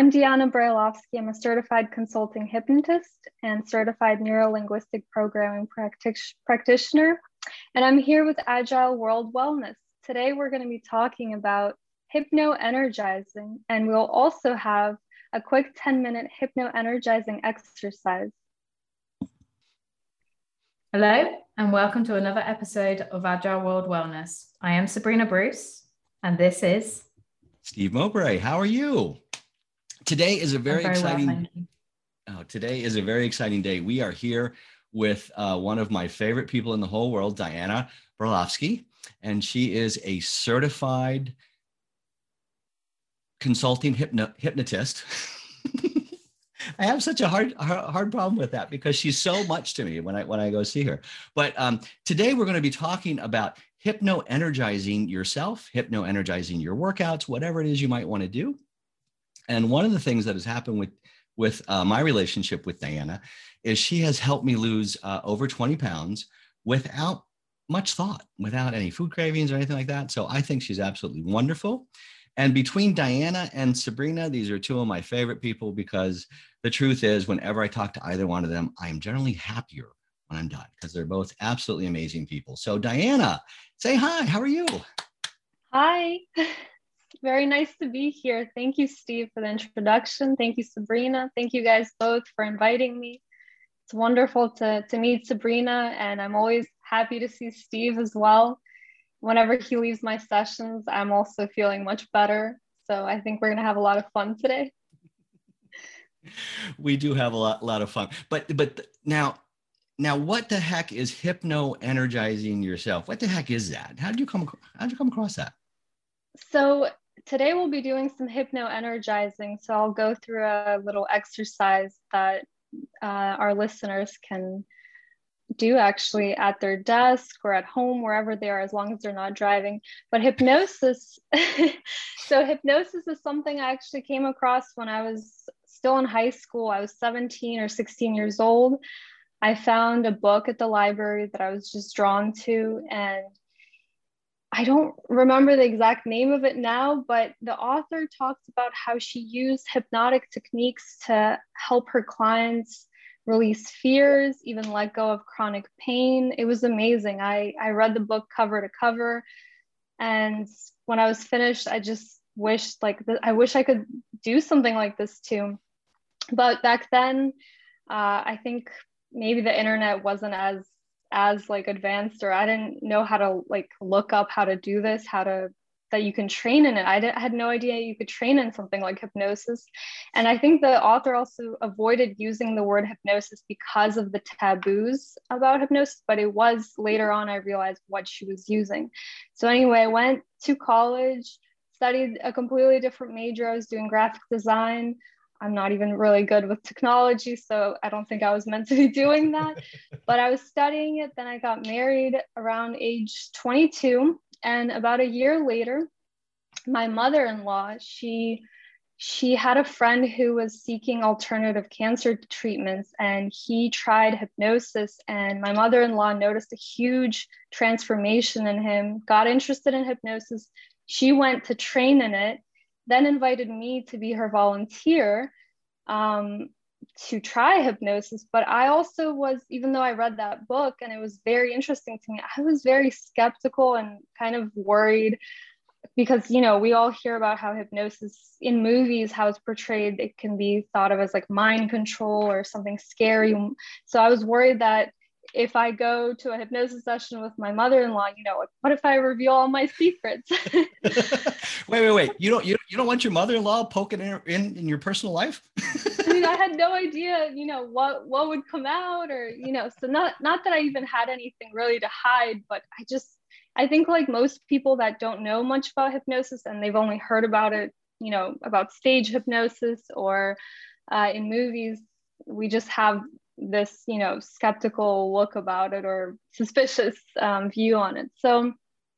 I'm Deanna Brailovsky. I'm a certified consulting hypnotist and certified neurolinguistic programming practic- practitioner. And I'm here with Agile World Wellness. Today, we're going to be talking about hypno energizing, and we'll also have a quick 10 minute hypno energizing exercise. Hello, and welcome to another episode of Agile World Wellness. I am Sabrina Bruce, and this is Steve Mowbray. How are you? Today is a very, very exciting. Well, oh, today is a very exciting day. We are here with uh, one of my favorite people in the whole world, Diana Brailovsky, and she is a certified consulting hypno- hypnotist. I have such a hard, hard problem with that because she's so much to me when I when I go see her. But um, today we're going to be talking about hypno energizing yourself, hypno energizing your workouts, whatever it is you might want to do. And one of the things that has happened with with uh, my relationship with Diana is she has helped me lose uh, over 20 pounds without much thought, without any food cravings or anything like that. So I think she's absolutely wonderful. And between Diana and Sabrina, these are two of my favorite people because the truth is, whenever I talk to either one of them, I am generally happier when I'm done because they're both absolutely amazing people. So, Diana, say hi. How are you? Hi. Very nice to be here. Thank you, Steve, for the introduction. Thank you, Sabrina. Thank you guys both for inviting me. It's wonderful to, to meet Sabrina, and I'm always happy to see Steve as well whenever he leaves my sessions, I'm also feeling much better. So I think we're going to have a lot of fun today. we do have a lot, lot of fun. But but now now what the heck is hypno energizing yourself? What the heck is that? How did you come how did you come across that? So today we'll be doing some hypno energizing. So I'll go through a little exercise that uh, our listeners can do actually at their desk or at home, wherever they are, as long as they're not driving. But hypnosis, so hypnosis is something I actually came across when I was still in high school. I was 17 or 16 years old. I found a book at the library that I was just drawn to, and I don't remember the exact name of it now, but the author talks about how she used hypnotic techniques to help her clients release fears, even let go of chronic pain. It was amazing. I, I read the book cover to cover. And when I was finished, I just wished like th- I wish I could do something like this too. But back then, uh, I think maybe the internet wasn't as as like advanced or I didn't know how to like look up how to do this, how to that you can train in it. I, did, had no idea you could train in something like hypnosis. And I think the author also avoided using the word hypnosis because of the taboos about hypnosis, but it was later on I realized what she was using. So, anyway, I went to college, studied a completely different major. I was doing graphic design. I'm not even really good with technology, so I don't think I was meant to be doing that. but I was studying it. Then I got married around age 22 and about a year later my mother-in-law she she had a friend who was seeking alternative cancer treatments and he tried hypnosis and my mother-in-law noticed a huge transformation in him got interested in hypnosis she went to train in it then invited me to be her volunteer um, to try hypnosis. But i also was even though i read that book and it was very interesting to me i was very skeptical and kind of worried because you know we all hear about how hypnosis in movies how it's portrayed it can be thought of as like mind control or something scary. So i was worried that if I go to a hypnosis session with my mother-in-law, you know, what if I reveal all my secrets? wait, wait, wait. You don't, you, you don't want your mother-in-law poking in, in, in your personal life? I mean, I had no idea, you know, what, what would come out or, you know, so not, not that I even had anything really to hide, but I just, I think like most people that don't know much about hypnosis and they've only heard about it, you know, about stage hypnosis or uh, in movies, we just have this you know skeptical look about it or suspicious um, view on it. So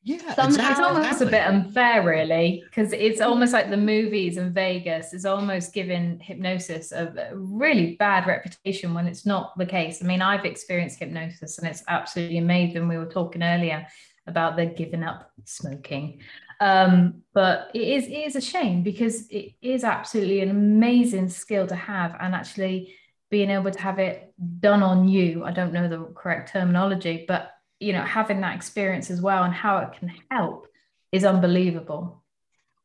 yeah somehow it's almost a bit unfair really because it's almost like the movies in vegas is almost giving hypnosis a really bad reputation when it's not the case. I mean i've experienced hypnosis and it's absolutely amazing. We were talking earlier about the giving up smoking. Um, but it is it is a shame because it is absolutely an amazing skill to have, and actually being able to have it done on you. I don't know the correct terminology, but you know, having that experience as well and how it can help is unbelievable.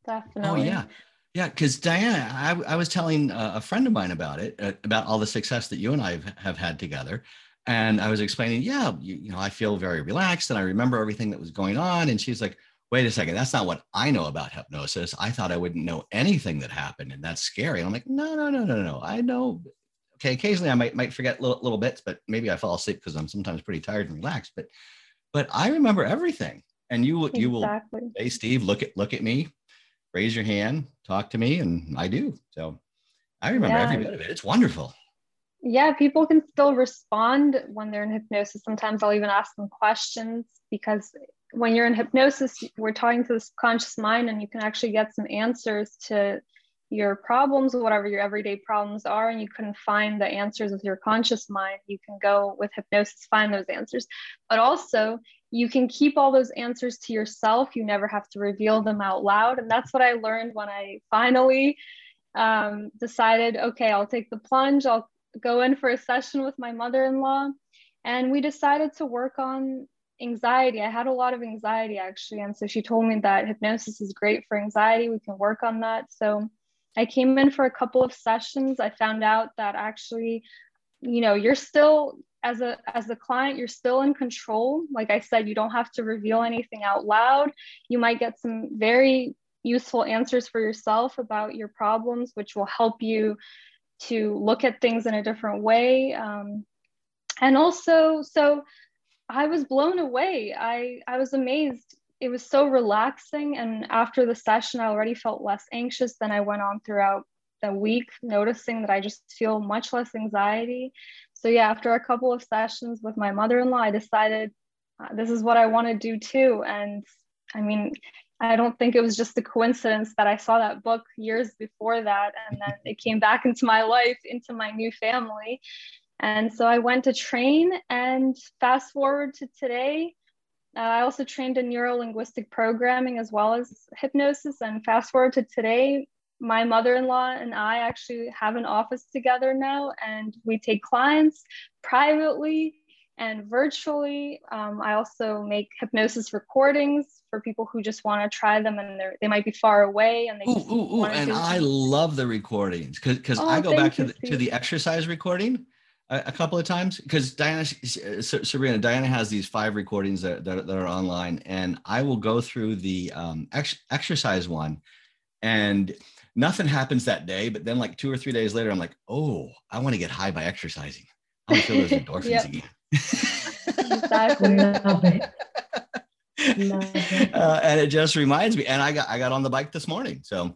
Definitely. Oh yeah. Yeah, because Diana, I, I, was telling a friend of mine about it, uh, about all the success that you and I have, have had together. And I was explaining, yeah, you, you, know, I feel very relaxed and I remember everything that was going on. And she's like, wait a second, that's not what I know about hypnosis. I thought I wouldn't know anything that happened. And that's scary. And I'm like, no, no, no, no, no. I know. Okay, occasionally I might might forget little, little bits, but maybe I fall asleep because I'm sometimes pretty tired and relaxed. But but I remember everything. And you exactly. you will hey Steve, look at look at me, raise your hand, talk to me, and I do. So I remember yeah. every bit of it. It's wonderful. Yeah, people can still respond when they're in hypnosis. Sometimes I'll even ask them questions because when you're in hypnosis, we're talking to the subconscious mind and you can actually get some answers to your problems, whatever your everyday problems are, and you couldn't find the answers with your conscious mind, you can go with hypnosis, find those answers. But also, you can keep all those answers to yourself. You never have to reveal them out loud. And that's what I learned when I finally um, decided okay, I'll take the plunge, I'll go in for a session with my mother in law. And we decided to work on anxiety. I had a lot of anxiety actually. And so she told me that hypnosis is great for anxiety. We can work on that. So I came in for a couple of sessions. I found out that actually, you know, you're still as a as a client, you're still in control. Like I said, you don't have to reveal anything out loud. You might get some very useful answers for yourself about your problems, which will help you to look at things in a different way. Um, and also, so I was blown away. I I was amazed it was so relaxing. And after the session, I already felt less anxious than I went on throughout the week, noticing that I just feel much less anxiety. So, yeah, after a couple of sessions with my mother in law, I decided uh, this is what I want to do too. And I mean, I don't think it was just a coincidence that I saw that book years before that. And then it came back into my life, into my new family. And so I went to train and fast forward to today. Uh, I also trained in neuro linguistic programming as well as hypnosis. And fast forward to today, my mother in law and I actually have an office together now, and we take clients privately and virtually. Um, I also make hypnosis recordings for people who just want to try them and they might be far away and they ooh, ooh, ooh. and I love the recordings because because oh, I go back to the, to the exercise recording a, a couple of times because Diana, Sabrina, Diana has these five recordings that, that, that, are online, and I will go through the um, ex- exercise one, and nothing happens that day. But then, like two or three days later, I'm like, oh, I want to get high by exercising. I want to feel those endorphins again. exactly. Love it. Love it. Uh, and it just reminds me. And I got I got on the bike this morning, so.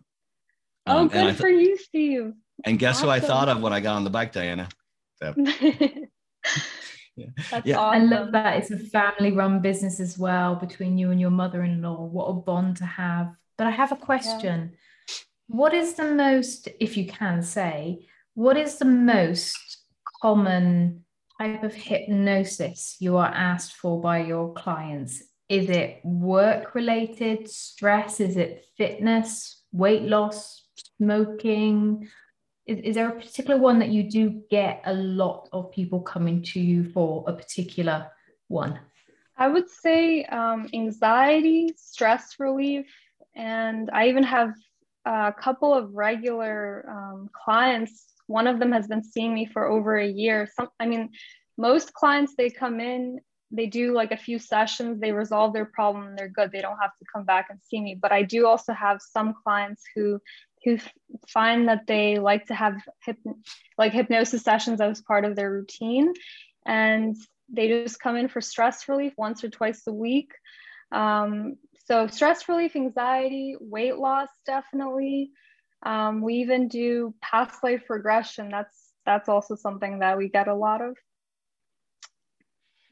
Oh, um, oh, good th- for you, Steve. And guess awesome. who I thought of when I got on the bike, Diana? So. yeah. yeah. Awesome. I love that. It's a family run business as well between you and your mother in law. What a bond to have. But I have a question. Yeah. What is the most, if you can say, what is the most common type of hypnosis you are asked for by your clients? Is it work related, stress? Is it fitness, weight loss, smoking? Is, is there a particular one that you do get a lot of people coming to you for a particular one? I would say um, anxiety, stress relief, and I even have a couple of regular um, clients. One of them has been seeing me for over a year. Some, I mean, most clients they come in, they do like a few sessions, they resolve their problem, they're good. They don't have to come back and see me. But I do also have some clients who who find that they like to have like hypnosis sessions as part of their routine. And they just come in for stress relief once or twice a week. Um, so stress relief anxiety weight loss definitely. Um, we even do past life regression. That's that's also something that we get a lot of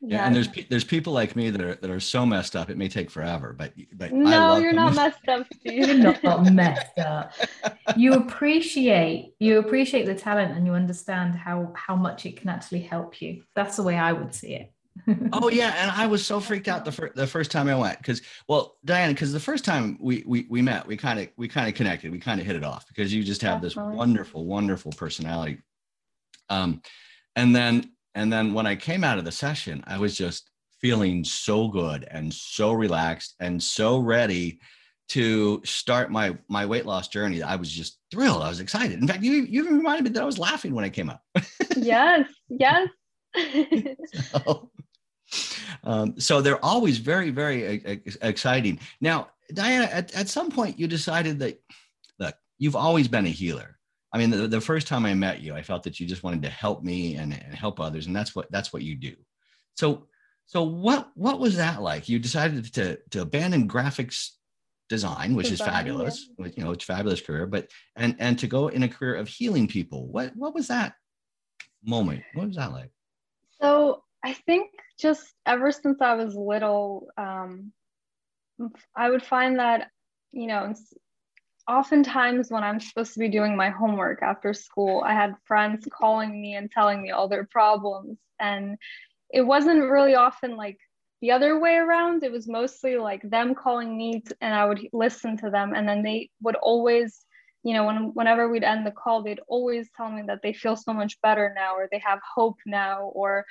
yeah. yeah. and there's there's people like me that are that are so messed up it may take forever but but no you're not messed up Steve. you're not messed up you appreciate you appreciate the talent and you understand how how much it can actually help you that's the way i would see it oh yeah, and I was so freaked out the first the first time I went because well, Diana, because the first time we we we met, we kind of we kind of connected, we kind of hit it off because you just have Definitely. this wonderful, wonderful personality. Um, and then and then when I came out of the session, I was just feeling so good and so relaxed and so ready to start my my weight loss journey. I was just thrilled. I was excited. In fact, you you even reminded me that I was laughing when I came up. yes, yes. so, um, so they're always very, very exciting. Now, Diana, at, at some point you decided that, look, you've always been a healer. I mean, the, the first time I met you, I felt that you just wanted to help me and, and help others, and that's what that's what you do. So, so what what was that like? You decided to to abandon graphics design, which design, is fabulous, yeah. you know, it's fabulous career, but and and to go in a career of healing people. What what was that moment? What was that like? So I think just ever since I was little, um, I would find that, you know, oftentimes when I'm supposed to be doing my homework after school, I had friends calling me and telling me all their problems. And it wasn't really often like the other way around. It was mostly like them calling me and I would listen to them. And then they would always, you know, when, whenever we'd end the call, they'd always tell me that they feel so much better now or they have hope now or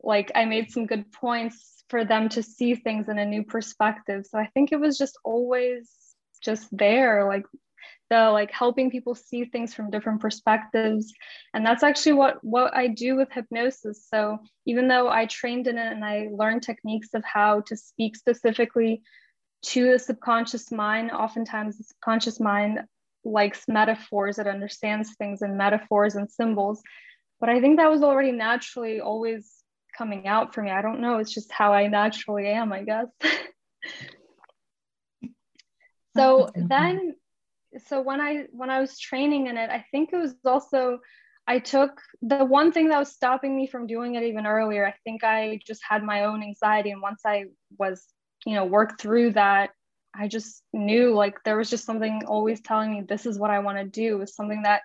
like I made some good points for them to see things in a new perspective. So I think it was just always just there, like the like helping people see things from different perspectives. And that's actually what what I do with hypnosis. So even though I trained in it and I learned techniques of how to speak specifically to the subconscious mind, oftentimes the subconscious mind likes metaphors, it understands things in metaphors and symbols. But I think that was already naturally always coming out for me. I don't know. It's just how I naturally am, I guess. so then so when I when I was training in it, I think it was also I took the one thing that was stopping me from doing it even earlier. I think I just had my own anxiety. And once I was, you know, worked through that, I just knew like there was just something always telling me this is what I want to do. It was something that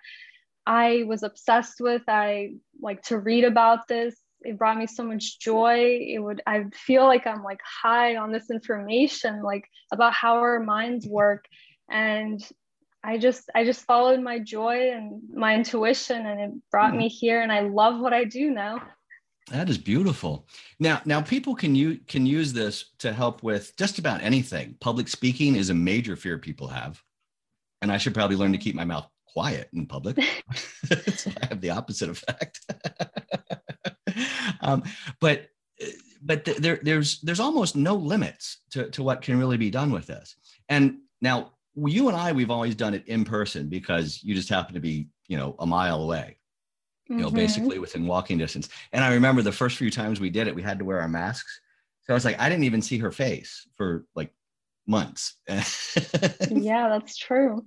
I was obsessed with. I like to read about this it brought me so much joy. It would i feel like i'm like high on this information like about how our minds work. And i just i just followed my joy and my intuition and it brought hmm. me here and i love what i do now. That is beautiful. Now now people can you can use this to help with just about anything. Public speaking is a major fear people have. And i should probably learn to keep my mouth quiet in public. So i have the opposite effect um, but but there, there's there's almost no limits to, to what can really be done with this. And now you and I, we've always done it in person because you just happen to be, you know, a mile away, you know, mm-hmm. basically within walking distance. And I remember the first few times we did it, we had to wear our masks. So I was like, I didn't even see her face for like months. yeah, that's true.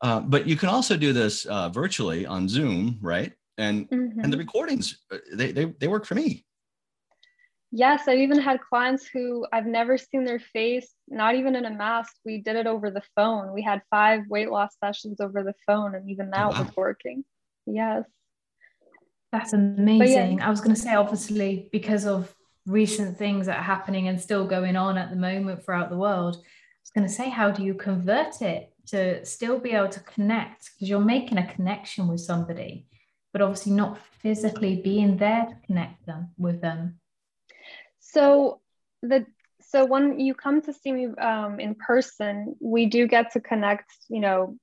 Uh, but you can also do this uh, virtually on Zoom, right? And mm-hmm. and the mm-hmm. recordings uh, they, they they work for me yes i've even had clients who i've never seen their face not even in a mask we did it over the phone we had five weight loss sessions over the phone and even that oh, wow. was working yes that's amazing yeah. i was going to say obviously because of recent things that are happening and still going on at the moment throughout the world i was going to say how do you convert it to still be able to connect because you're making a connection with somebody but obviously not physically being there to connect them with them. So the so when you come to see me um, in person, we do get to connect, you know,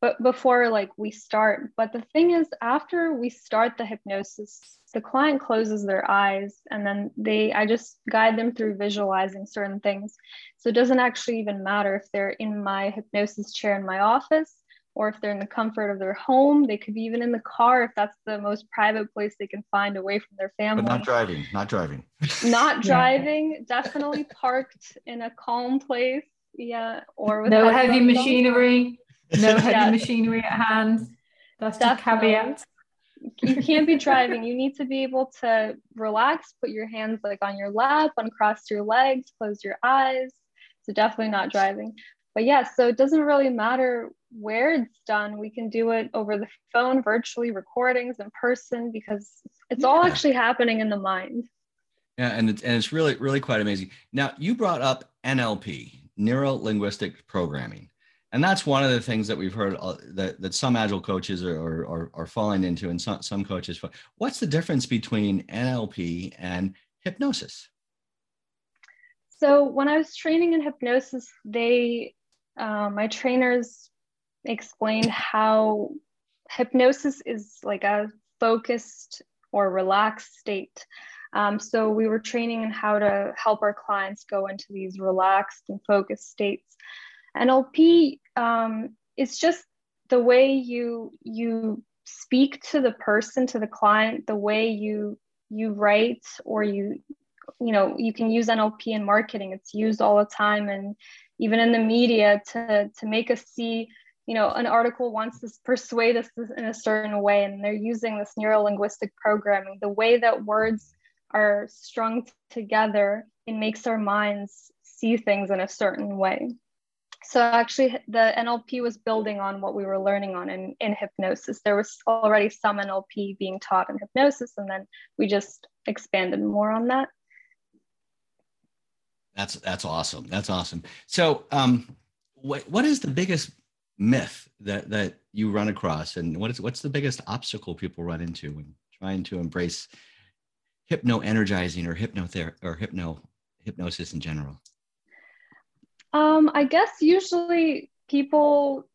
but before like we start. But the thing is, after we start the hypnosis, the client closes their eyes and then they I just guide them through visualizing certain things. So it doesn't actually even matter if they're in my hypnosis chair in my office or if they're in the comfort of their home, they could be even in the car if that's the most private place they can find away from their family. But not driving, not driving. not driving, definitely parked in a calm place. Yeah. Or with no heavy machinery, no heavy yes. machinery at hand. That's the caveat. You can't be driving. You need to be able to relax, put your hands like on your lap, uncross your legs, close your eyes. So definitely not driving. But yeah, so it doesn't really matter where it's done, we can do it over the phone, virtually, recordings in person, because it's yeah. all actually happening in the mind. Yeah, and it's, and it's really really quite amazing. Now you brought up NLP, neuro linguistic programming, and that's one of the things that we've heard uh, that, that some agile coaches are, are, are falling into, and some some coaches. What's the difference between NLP and hypnosis? So when I was training in hypnosis, they uh, my trainers explained how hypnosis is like a focused or relaxed state. Um, so we were training in how to help our clients go into these relaxed and focused states. NLP um, is just the way you you speak to the person, to the client, the way you you write or you you know you can use NLP in marketing. It's used all the time and even in the media to to make us see you know an article wants to persuade us in a certain way and they're using this neuro-linguistic programming. The way that words are strung together it makes our minds see things in a certain way. So actually the nlp was building on what we were learning on in, in hypnosis. There was already some nlp being taught in hypnosis and then we just expanded more on that that's that's awesome. That's awesome. So um what, what is the biggest myth that that you run across? And what is what's the biggest obstacle people run into when trying to embrace hypno energizing or hypnotherapy or hypno hypnosis in general? Um i guess usually people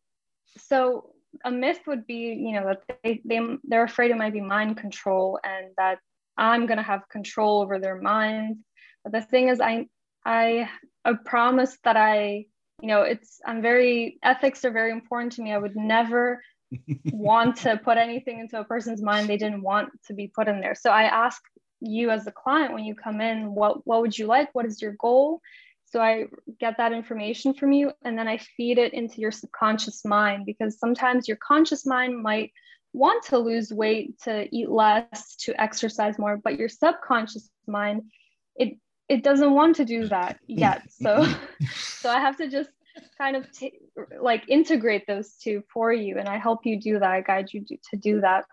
so a myth would be you know that they, they they're afraid it might be mind control and that i'm going to have control over their mind. But the thing is i i i promise that i you know it's i'm very ethics are very important to me. I would never want to put anything into a person's mind they didn't want to be put in there. So i ask you as a client when you come in what what would you like? What is your goal? So i get that information from you and then i feed it into your subconscious mind because sometimes your conscious mind might want to lose weight to eat less to exercise more but your subconscious mind it it doesn't want to do that yet so so i have to just kind of t- like integrate those two for you and i help you do that i guide you do, to do that.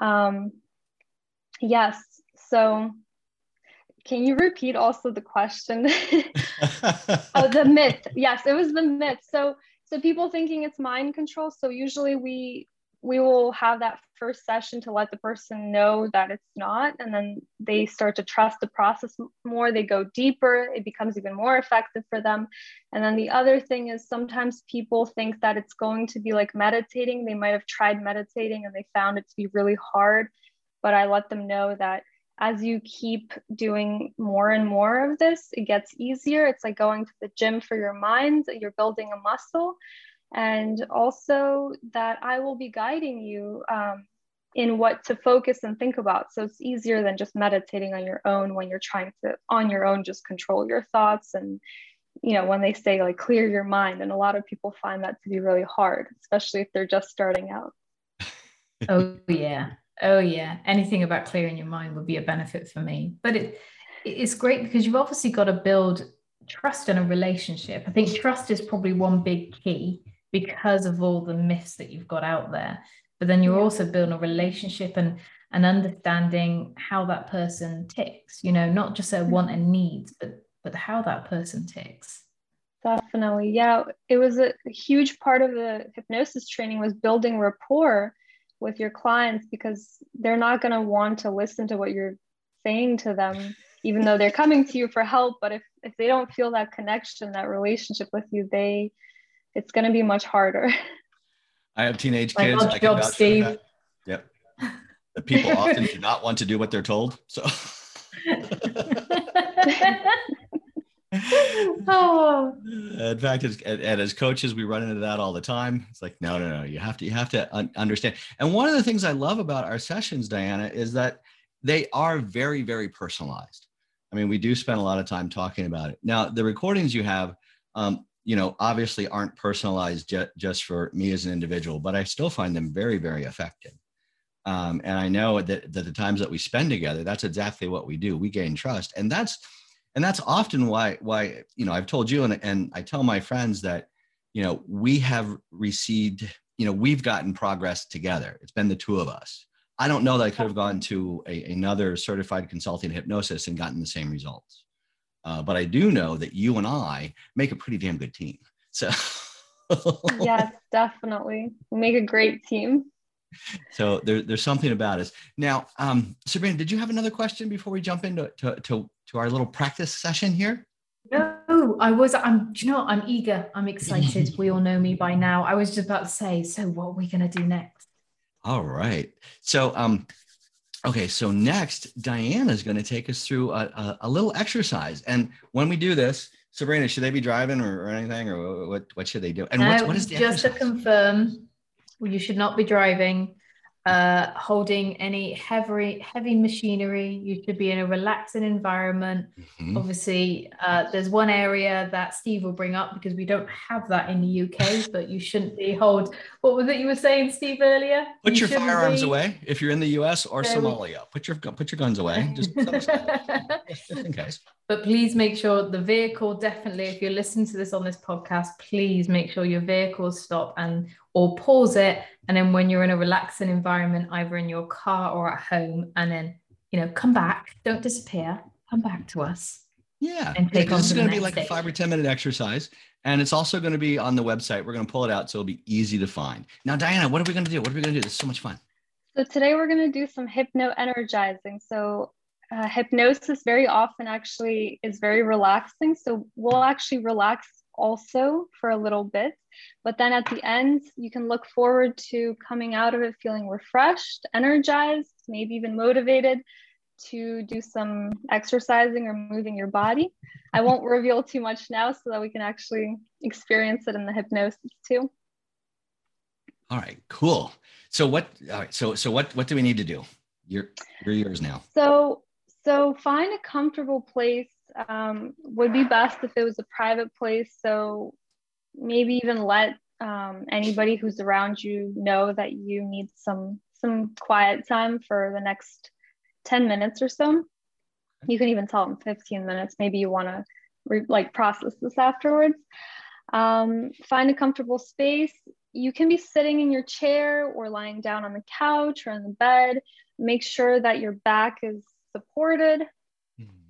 Um yes so can you repeat also the question? Oh the myth. Yes it was the myth. So so people thinking it's mind control so usually we we will have that first session to let the person know that it's not and then they start to trust the process more they go deeper it becomes even more effective for them. And then the other thing is sometimes people think that it's going to be like meditating. They might have tried meditating and they found it to be really hard but i let them know that as you keep doing more and more of this it gets easier. It's like going to the gym for your mind. You're building a muscle and also that I will be guiding you um, in what to focus and think about. So it's easier than just meditating on your own when you're trying to, on your own, just control your thoughts. And, you know, when they say like clear your mind, and a lot of people find that to be really hard, especially if they're just starting out. oh, yeah. Oh, yeah. Anything about clearing your mind would be a benefit for me. But it, it's great because you've obviously got to build trust in a relationship. I think trust is probably one big key because of all the myths that you've got out there. But then you're also building a relationship and and understanding how that person ticks you know not just their hmm. want and needs but but how that person ticks. Definitely. Yeah it was a huge part of the hypnosis training was building rapport with your clients because they're not going to want to listen to what you're saying to them even though they're coming to you for help. But if if they don't feel that connection that relationship with you they it's going to be much harder. I have teenage kids. I job, Steve. Yep. The people often do not want to do what they're told. So. oh. In fact, as, and as coaches, we run into that all the time. It's like, no, no, no. You have to, you have to un- understand. And one of the things I love about our sessions, Diana, is that they are very, very personalized. I mean, we do spend a lot of time talking about it. Now, the recordings you have, um, you know, obviously aren't personalized just for me as an individual, but I still find them very, very effective. Um, and I know that, that the times that we spend together, that's exactly what we do. We gain trust, and that's and that's often why why you know I've told you and and I tell my friends that you know we have received you know we've gotten progress together. It's been the two of us. I don't know that I could have gone to a, another certified consulting hypnosis and gotten the same results. Uh, but I do know that you and I make a pretty damn good team. So, yes, definitely. We make a great team. So there, there's something about us. Now, um, Sabrina, did you have another question before we jump into to, to, to our little practice session here? No, I was. I'm. You know? I'm eager. I'm excited. we all know me by now. I was just about to say. So, what are we going to do next? All right. So, um, okay. So next, Diana is going to take us through a, a, a, little exercise, and when we do this, Sabrina, should they be driving or, or anything, or what? What should they do? And no, uh, what is the just exercise? to confirm? You should not be driving uh, holding any heavy heavy machinery. You should be in a relaxing environment. Mm-hmm. Obviously, uh, there's one area that Steve will bring up because we don't have that in the UK. But you shouldn't be hold. What was it you were saying, Steve earlier? Put you your firearms be... away if you're in the US or Somalia. Put your put your guns away, just, just in case. But please make sure the vehicle definitely, if you're listening to this on this podcast, please make sure your vehicle stop and or pause it. And then when you're in a relaxing environment, either in your car or at home, and then you know, come back, don't disappear, come back to us. Yeah. And take this is going to be like day. a five or 10 minute exercise. And it's also going to be on the website. We're going to pull it out so it'll be easy to find. Now, Diana, what are we going to do? What are we going to do? This is so much fun. So today we're going to do some hypno energizing. So uh, hypnosis very often actually is very relaxing. So we'll actually relax also for a little bit. But then at the end, you can look forward to coming out of it feeling refreshed, energized, maybe even motivated to do some exercising or moving your body. I won't reveal too much now so that we can actually experience it in the hypnosis too. All right, cool. So what all right, so so what what do we need to do? You're you're yours now. So so find a comfortable place. Um, would be best if it was a private place. So maybe even let um, anybody who's around you know that you need some some quiet time for the next 10 minutes or so. You can even tell them 15 minutes. Maybe you want to re- like process this afterwards. Um, find a comfortable space. You can be sitting in your chair or lying down on the couch or in the bed. Make sure that your back is supported.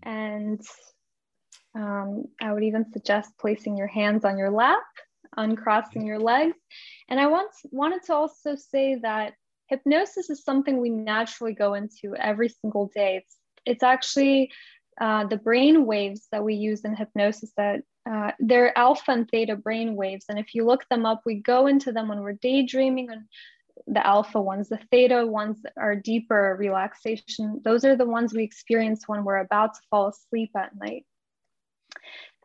And um, I would even suggest placing your hands on your lap, uncrossing your legs. And I want, wanted to also say that hypnosis is something we naturally go into every single day. It's, it's actually uh, the brain waves that we use in hypnosis that uh, they're alpha and theta brain waves. And if you look them up, we go into them when we're daydreaming and the alpha ones. The theta ones are deeper relaxation. Those are the ones we experience when we're about to fall asleep at night.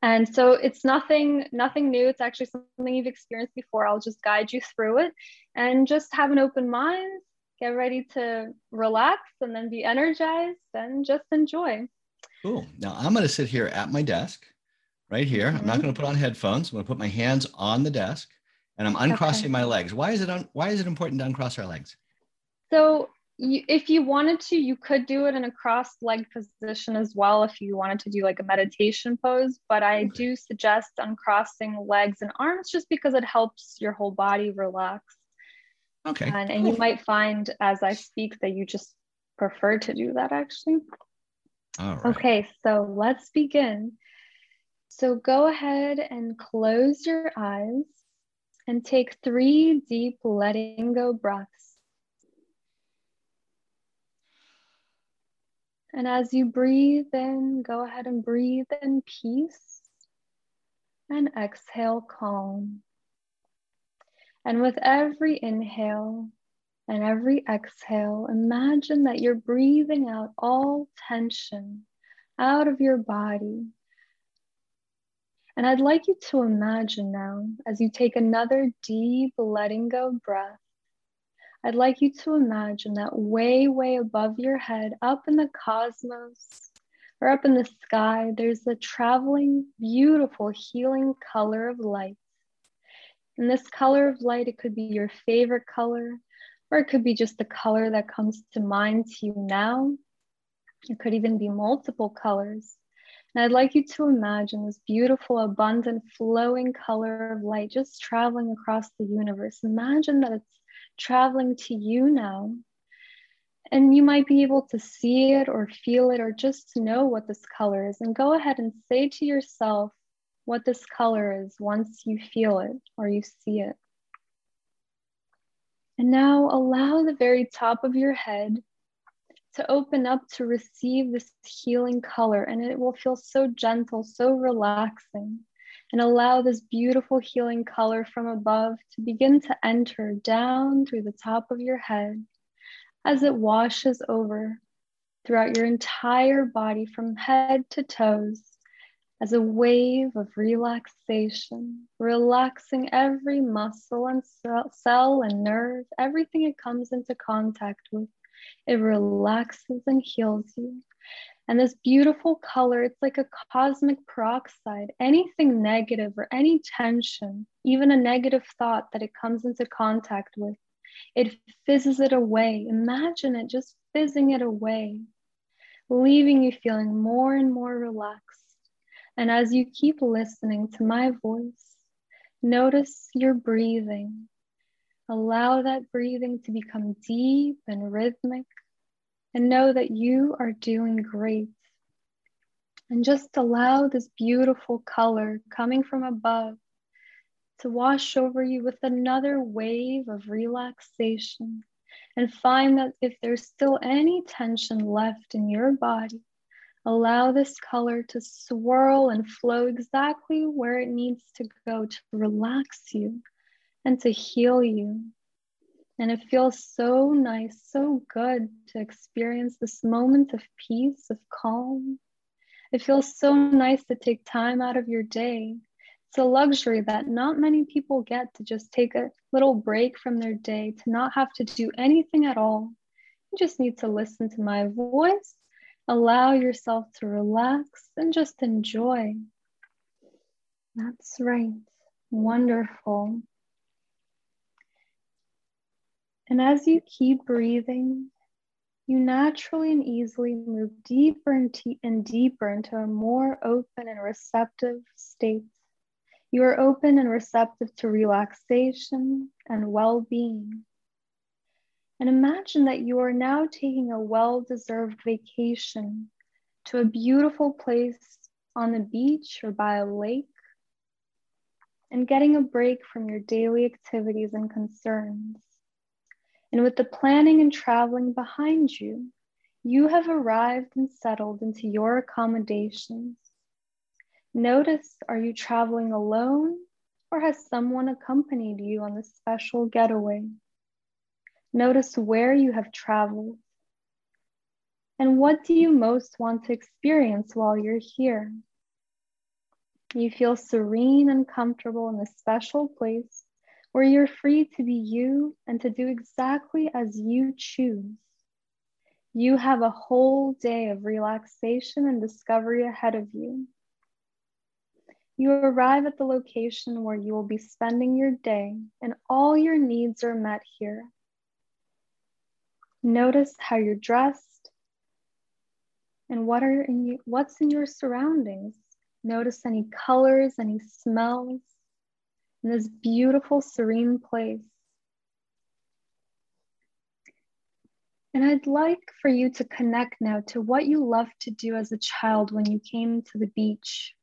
And so it's nothing, nothing new. It's actually something you've experienced before. I'll just guide you through it and just have an open mind, get ready to relax and then be energized and just enjoy. Cool. Now I'm going to sit here at my desk right here. Mm-hmm. I'm not mm-hmm. going to put on headphones. I'm going to put my hands on the desk and I'm uncrossing okay. my legs. Why is it un- why is it important to uncross our legs? So you, if you wanted to, you could do it in a cross leg position as well if you wanted to do like a meditation pose. But I okay. do suggest uncrossing legs and arms just because it helps your whole body relax. Okay. And, and you might find as I speak that you just prefer to do that actually. All right. Okay, so let's begin. So go ahead and close your eyes and take three deep letting go breaths. And as you breathe in, go ahead and breathe in peace and exhale calm. And with every inhale and every exhale, imagine that you're breathing out all tension out of your body and I'd like you to imagine now, as you take another deep letting go breath, I'd like you to imagine that way, way above your head, up in the cosmos or up in the sky, there's a traveling, beautiful, healing color of light. And this color of light, it could be your favorite color, or it could be just the color that comes to mind to you now. It could even be multiple colors. And I'd like you to imagine this beautiful, abundant, flowing color of light just traveling across the universe. Imagine that it's traveling to you now. And you might be able to see it or feel it or just know what this color is. And go ahead and say to yourself what this color is once you feel it or you see it. And now allow the very top of your head to open up to receive this healing color, and it will feel so gentle, so relaxing. And allow this beautiful healing color from above to begin to enter down through the top of your head as it washes over throughout your entire body from head to toes as a wave of relaxation, relaxing every muscle and cell and nerve, everything it comes into contact with. It relaxes and heals you. And this beautiful color, it's like a cosmic peroxide. Anything negative or any tension, even a negative thought that it comes into contact with, it fizzes it away. Imagine it just fizzing it away, leaving you feeling more and more relaxed. And as you keep listening to my voice, notice your breathing. Allow that breathing to become deep and rhythmic, and know that you are doing great. And just allow this beautiful color coming from above to wash over you with another wave of relaxation. And find that if there's still any tension left in your body, allow this color to swirl and flow exactly where it needs to go to relax you and to heal you. And it feels so nice, so good to experience this moment of peace, of calm. It feels so nice to take time out of your day it's a luxury that not many people get to just take a little break from their day, to not have to do anything at all. You just need to listen to my voice, allow yourself to relax, and just enjoy. That's right. Wonderful. And as you keep breathing, you naturally and easily move deeper and, te- and deeper into a more open and receptive state. You are open and receptive to relaxation and well being. And imagine that you are now taking a well deserved vacation to a beautiful place on the beach or by a lake and getting a break from your daily activities and concerns. And with the planning and traveling behind you, you have arrived and settled into your accommodations Notice are you traveling alone or has someone accompanied you on this special getaway? Notice where you have traveled. And what do you most want to experience while you're here? You feel serene and comfortable in this special place where you're free to be you and to do exactly as you choose. You have a whole day of relaxation and discovery ahead of you. You arrive at the location where you will be spending your day, and all your needs are met here. Notice how you're dressed and what are in you, what's in your surroundings. Notice any colors, any smells in this beautiful, serene place. And I'd like for you to connect now to what you loved to do as a child when you came to the beach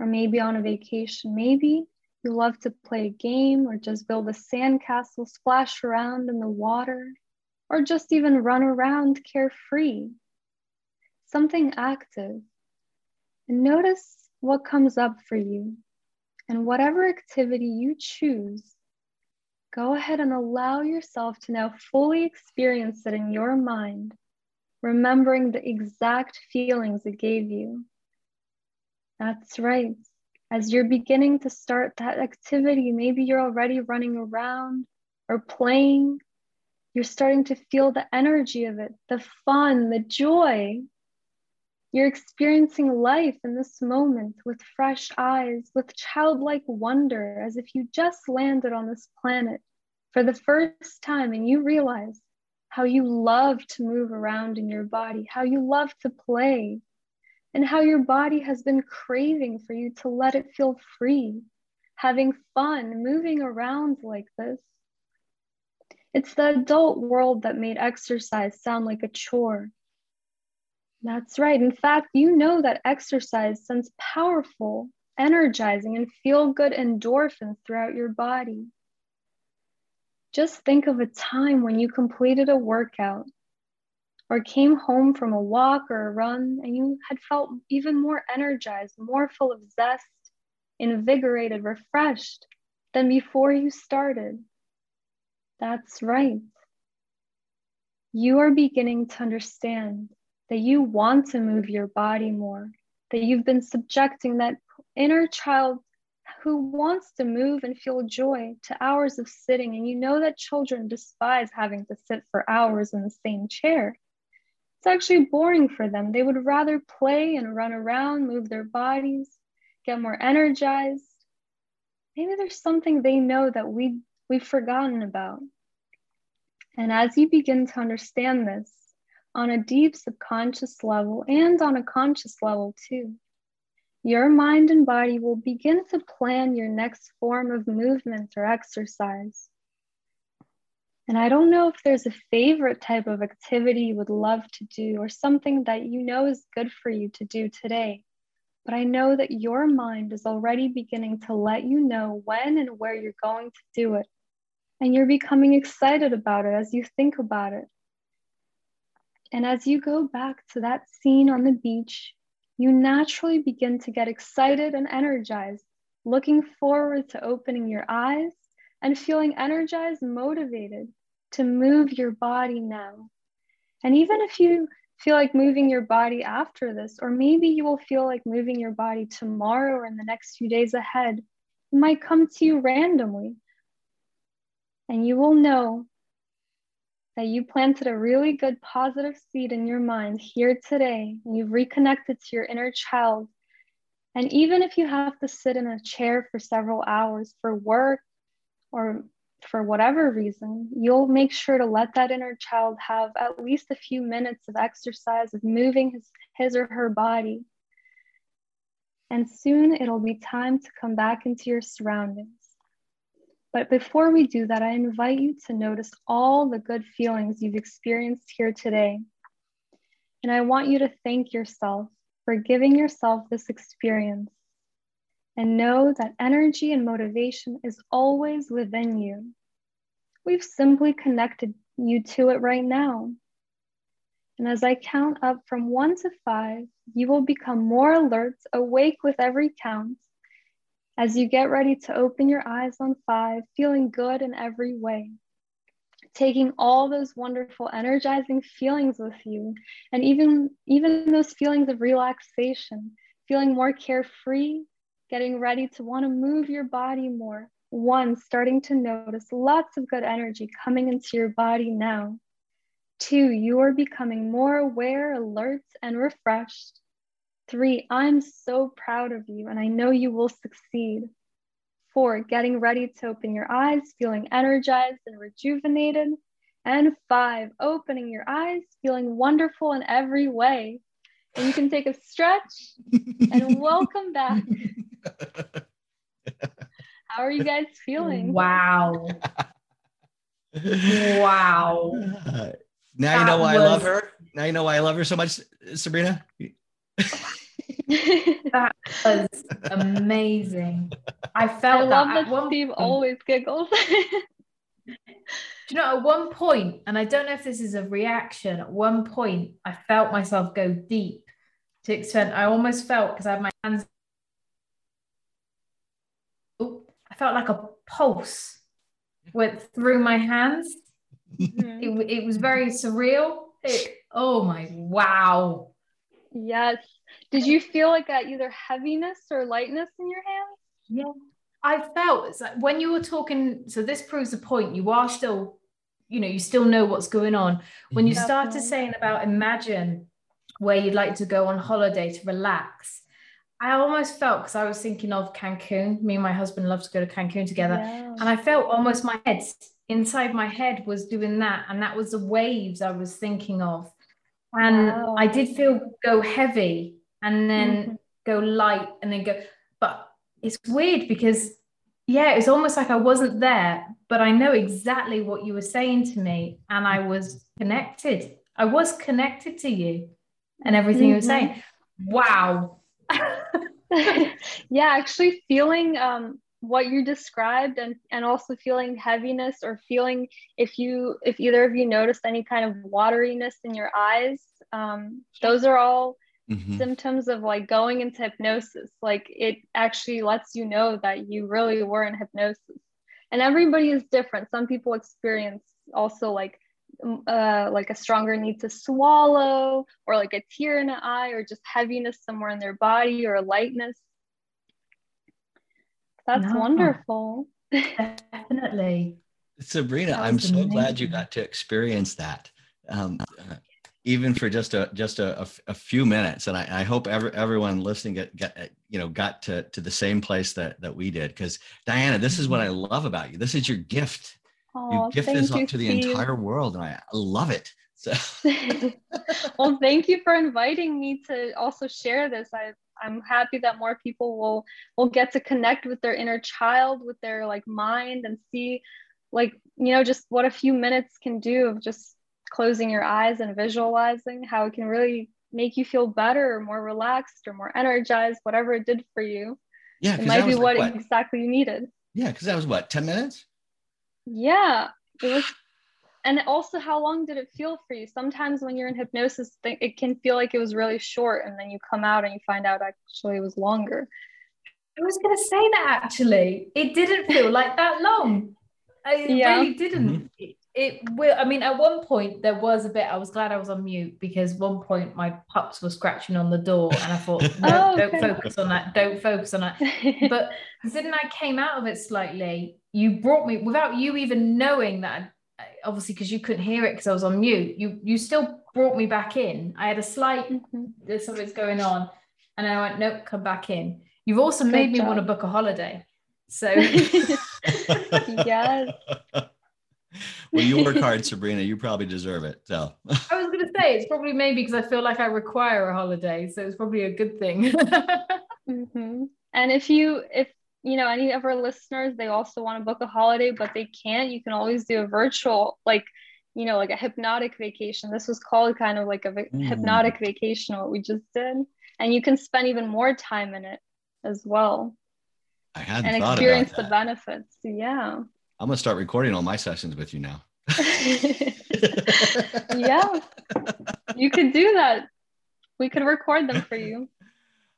or maybe on a vacation. Maybe you loved to play a game or just build a sandcastle, splash around in the water, or just even run around carefree. Something active. And notice what comes up for you. And whatever activity you choose, go ahead and allow yourself to now fully experience it in your mind, remembering the exact feelings it gave you. That's right. As you're beginning to start that activity, maybe you're already running around or playing. You're starting to feel the energy of it, the fun, the joy. You're experiencing life in this moment with fresh eyes, with childlike wonder, as if you just landed on this planet for the first time and you realize how you love to move around in your body, how you love to play, and how your body has been craving for you to let it feel free, having fun, moving around like this. It's the adult world that made exercise sound like a chore. That's right. In fact, you know that exercise sends powerful, energizing, and feel good endorphins throughout your body. Just think of a time when you completed a workout or came home from a walk or a run and you had felt even more energized, more full of zest, invigorated, refreshed than before you started. That's right. You are beginning to understand that you want to move your body more, that you've been subjecting that inner child who wants to move and feel joy to hours of sitting. And you know that children despise having to sit for hours in the same chair. It's actually boring for them. They would rather play and run around, move their bodies, get more energized. Maybe there's something they know that we, we've forgotten about. And as you begin to understand this on a deep subconscious level and on a conscious level too, your mind and body will begin to plan your next form of movement or exercise. And I don't know if there's a favorite type of activity you would love to do or something that you know is good for you to do today. But I know that your mind is already beginning to let you know when and where you're going to do it. And you're becoming excited about it as you think about it. And as you go back to that scene on the beach, you naturally begin to get excited and energized, looking forward to opening your eyes and feeling energized motivated to move your body now. And even if you feel like moving your body after this, or maybe you will feel like moving your body tomorrow or in the next few days ahead, it might come to you randomly. And you will know that you planted a really good positive seed in your mind here today. You've reconnected to your inner child. And even if you have to sit in a chair for several hours for work or for whatever reason, you'll make sure to let that inner child have at least a few minutes of exercise, of moving his, his or her body. And soon it'll be time to come back into your surroundings. But before we do that, I invite you to notice all the good feelings you've experienced here today. And I want you to thank yourself for giving yourself this experience. And know that energy and motivation is always within you. We've simply connected you to it right now. And as I count up from one to five, you will become more alert, awake with every count, as you get ready to open your eyes on five, feeling good in every way, taking all those wonderful, energizing feelings with you, and even, even those feelings of relaxation, feeling more carefree, getting ready to want to move your body more. One, starting to notice lots of good energy coming into your body now. Two, you are becoming more aware, alert, and refreshed. Three, I'm so proud of you and I know you will succeed. Four, getting ready to open your eyes, feeling energized and rejuvenated. And five, opening your eyes, feeling wonderful in every way. And you can take a stretch and welcome back. How are you guys feeling? Wow. wow. now that you know why was... I love her. Now you know why I love her so much, Sabrina that was amazing. I felt I love that, that Steve point, always giggles. do you know, at one point, and I don't know if this is a reaction, at one point I felt myself go deep to extent I almost felt because I had my hands. I felt like a pulse went through my hands. Mm-hmm. It, it was very surreal. It, oh my wow. Yes. Did you feel like that either heaviness or lightness in your hands? Yeah. I felt it's like when you were talking, so this proves the point, you are still, you know, you still know what's going on. When you Definitely. started saying about imagine where you'd like to go on holiday to relax, I almost felt because I was thinking of Cancun. Me and my husband love to go to Cancun together. Yeah. And I felt almost my head inside my head was doing that. And that was the waves I was thinking of. And wow. I did feel go heavy and then mm-hmm. go light and then go. But it's weird because, yeah, it's almost like I wasn't there, but I know exactly what you were saying to me, and I was connected. I was connected to you and everything mm-hmm. you were saying. Mm-hmm. Wow. yeah, actually feeling um, what you described and and also feeling heaviness or feeling if you if either of you noticed any kind of wateriness in your eyes um, those are all mm-hmm. symptoms of like going into hypnosis. Like it actually lets you know that you really were in hypnosis. And everybody is different. Some people experience also like uh, like a stronger need to swallow or like a tear in the eye or just heaviness somewhere in their body or lightness that's no. wonderful definitely sabrina i'm so amazing. glad you got to experience that um, uh, even for just a just a, a, a few minutes and I, I, hope every, everyone listening get, get you know got to to the same place that that we did because diana this is what i mm-hmm. love about you this is your gift oh, you gift this you, to the Steve. entire world and i love it so well thank you for inviting me to also share this i i'm happy that more people will will get to connect with their inner child with their like mind and see like you know just what a few minutes can do of just closing your eyes and visualizing how it can really make you feel better or more relaxed or more energized, whatever it did for you. Yeah, it might be what, what, exactly you needed. Yeah, because that was what, 10 minutes? Yeah, it was. And also, how long did it feel for you? Sometimes when you're in hypnosis, it can feel like it was really short, and then you come out and you find out actually it was longer. I was going to say that actually. It didn't feel like that long. It yeah. really didn't. Mm-hmm it will i mean at one point there was a bit i was glad i was on mute because one point my pups were scratching on the door and i thought no oh, don't focus on that don't focus on that but then i came out of it slightly you brought me without you even knowing that obviously because you couldn't hear it because i was on mute you you still brought me back in i had a slight mm-hmm. there's something's going on and i went nope come back in you've also Good made me want to book a holiday so yes well, you work hard, Sabrina. You probably deserve it. So I was going to say it's probably maybe because I feel like I require a holiday, so it's probably a good thing. mm-hmm. And if you, if you know, any of our listeners, they also want to book a holiday, but they can't, you can always do a virtual, like, you know, like a hypnotic vacation. This was called kind of like a mm. hypnotic vacation, what we just did. And you can spend even more time in it as well. I hadn't and experience the benefits. Yeah. I'm gonna start recording all my sessions with you now. yeah, you could do that. We could record them for you.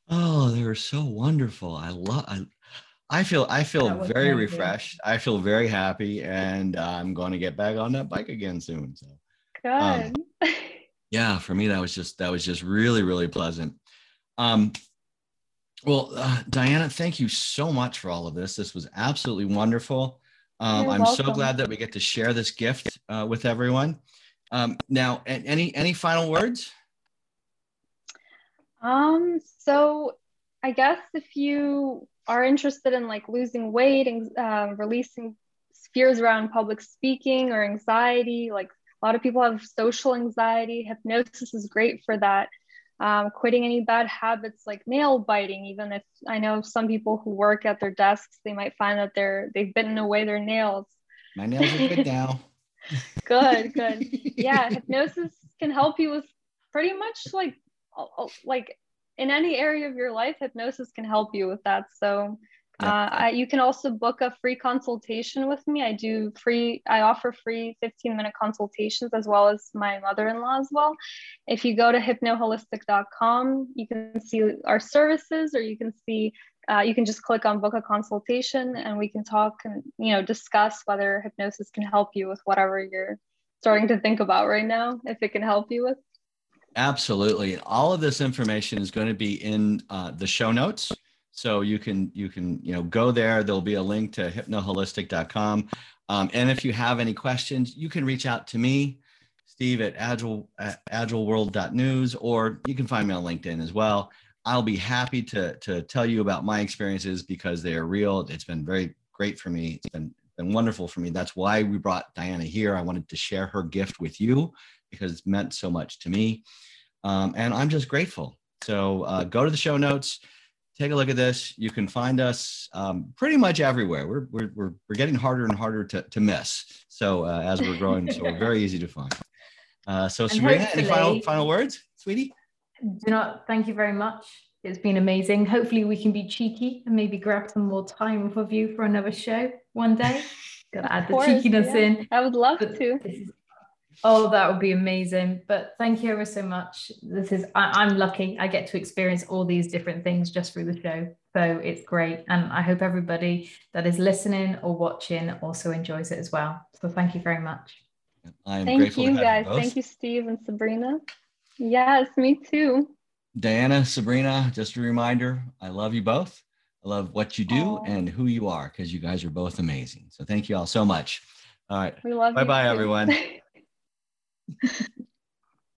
Oh, they were so wonderful. I love. I, I feel. I feel very refreshed. I feel very happy, and I'm going to get back on that bike again soon. So good. Um, yeah, for me that was just that was just really really pleasant. Um, well, uh, Diana, thank you so much for all of this. This was absolutely wonderful. Um, I'm welcome. so glad that we get to share this gift uh, with everyone. Um, now, any any final words? Um, so I guess if you are interested in like losing weight and uh, releasing fears around public speaking or anxiety, like a lot of people have social anxiety, hypnosis is great for that. Um, quitting any bad habits like nail biting even if i know some people who work at their desks they might find that they're they've bitten away their nails. My nails are good now. Good good. Yeah hypnosis can help you with pretty much like like in any area of your life hypnosis can help you with that so uh, I, you can also book a free consultation with me. I do free, I offer free 15 minute consultations as well as my mother in law as well. If you go to hypnoholistic.com, you can see our services or you can see, uh, you can just click on book a consultation and we can talk and, you know, discuss whether hypnosis can help you with whatever you're starting to think about right now, if it can help you with. Absolutely. All of this information is going to be in uh, the show notes. So you can you can you know go there. There'll be a link to hypnoholistic.com. Um, and if you have any questions, you can reach out to me, Steve at agile at agileworld.news, or you can find me on LinkedIn as well. I'll be happy to to tell you about my experiences because they are real. It's been very great for me. It's been been wonderful for me. That's why we brought Diana here. I wanted to share her gift with you because it's meant so much to me. Um, and I'm just grateful. So uh, go to the show notes take a look at this. You can find us um, pretty much everywhere. We're, we're, we're, we're getting harder and harder to, to miss. So uh, as we're growing, so we're very easy to find. Uh, so Sabrina, any final, final words, sweetie? Do not, thank you very much. It's been amazing. Hopefully we can be cheeky and maybe grab some more time for you for another show one day. Gotta add the course, cheekiness yeah. in. I would love but to. Is, oh, that would be amazing. But thank you ever so much. This is I, I'm lucky. I get to experience all these different things just through the show. So it's great. And I hope everybody that is listening or watching also enjoys it as well. So thank you very much. I am thank you guys. You thank you, Steve and Sabrina. Yes, me too. Diana, Sabrina, just a reminder, I love you both. I love what you do Aww. and who you are because you guys are both amazing. So thank you all so much. All right. We love Bye bye, everyone.